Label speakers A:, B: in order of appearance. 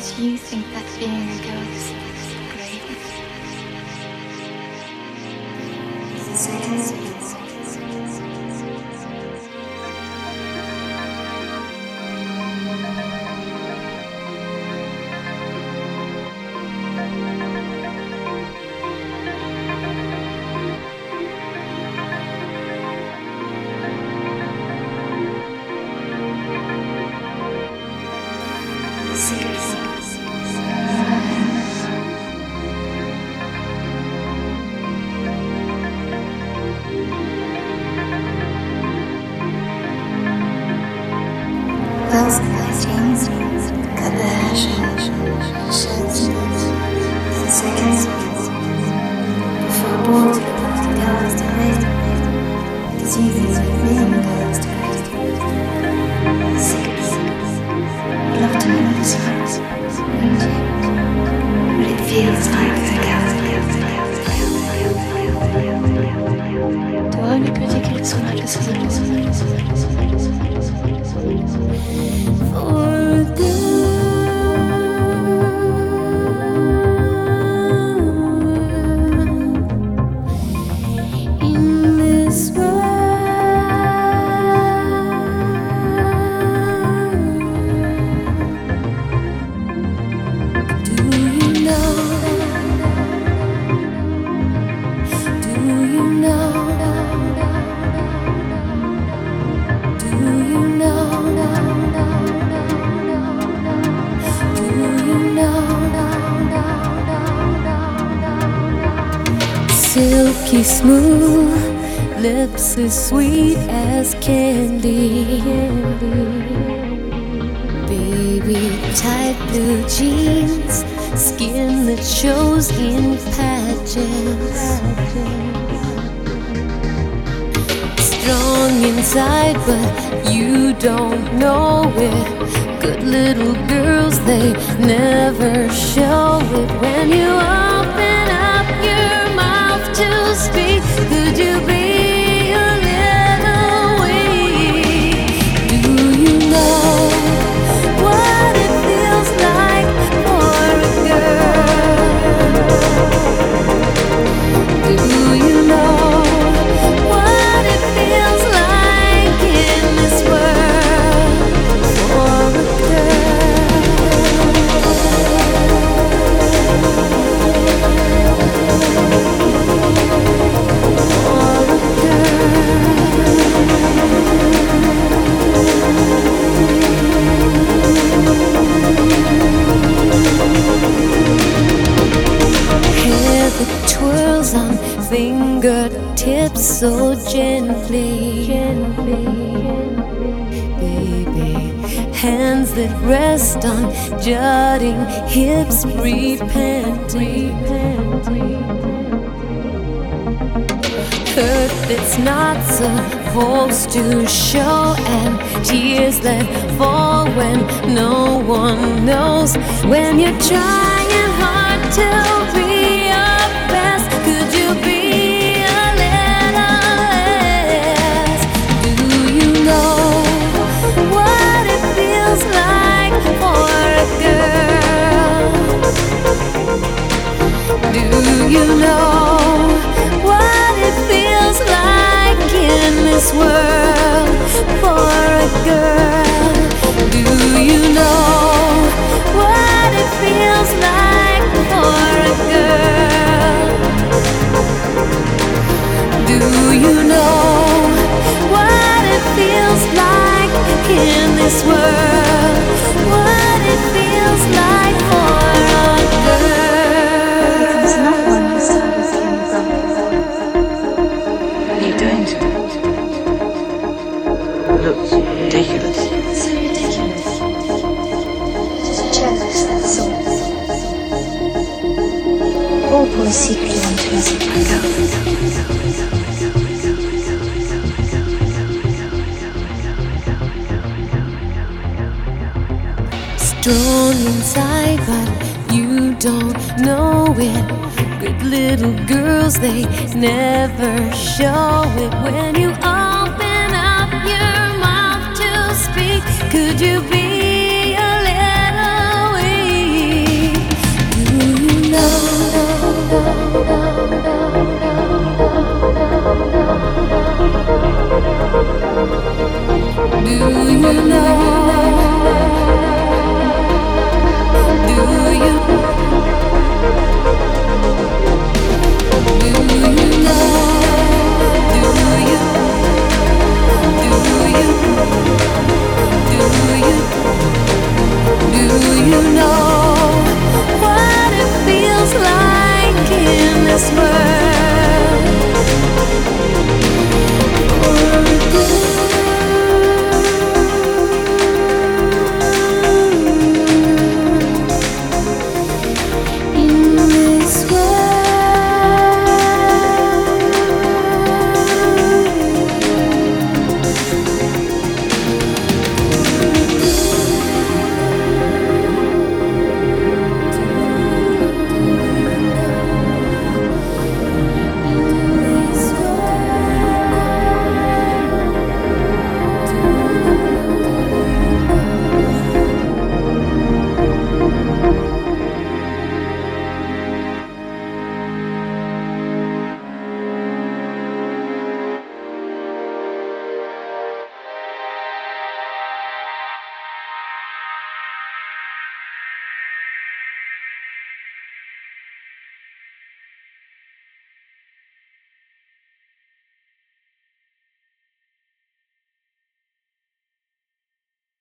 A: Because you think that being a ghost is great.
B: Seconds.
A: Une petite
B: Silky smooth, lips as sweet as candy. Baby, tight blue jeans, skin that shows in patches strong inside, but you don't know it. Good little girls, they never show it. When you open up could you be twirls on fingertips so gently. Baby, hands that rest on jutting hips, repenting. Hurt that's not supposed to show, and tears that fall when no one knows. When you're trying hard to you know what it feels like in this world? What it feels like for a girl?
A: Because no one has heard of him from. What are you doing to him?
C: looks ridiculous.
A: So ridiculous. Just jealous, that's all. All boys secretly want to visit my girl.
B: Strong inside, but you don't know it. Good little girls, they never show it. When you open up your mouth to speak, could you be?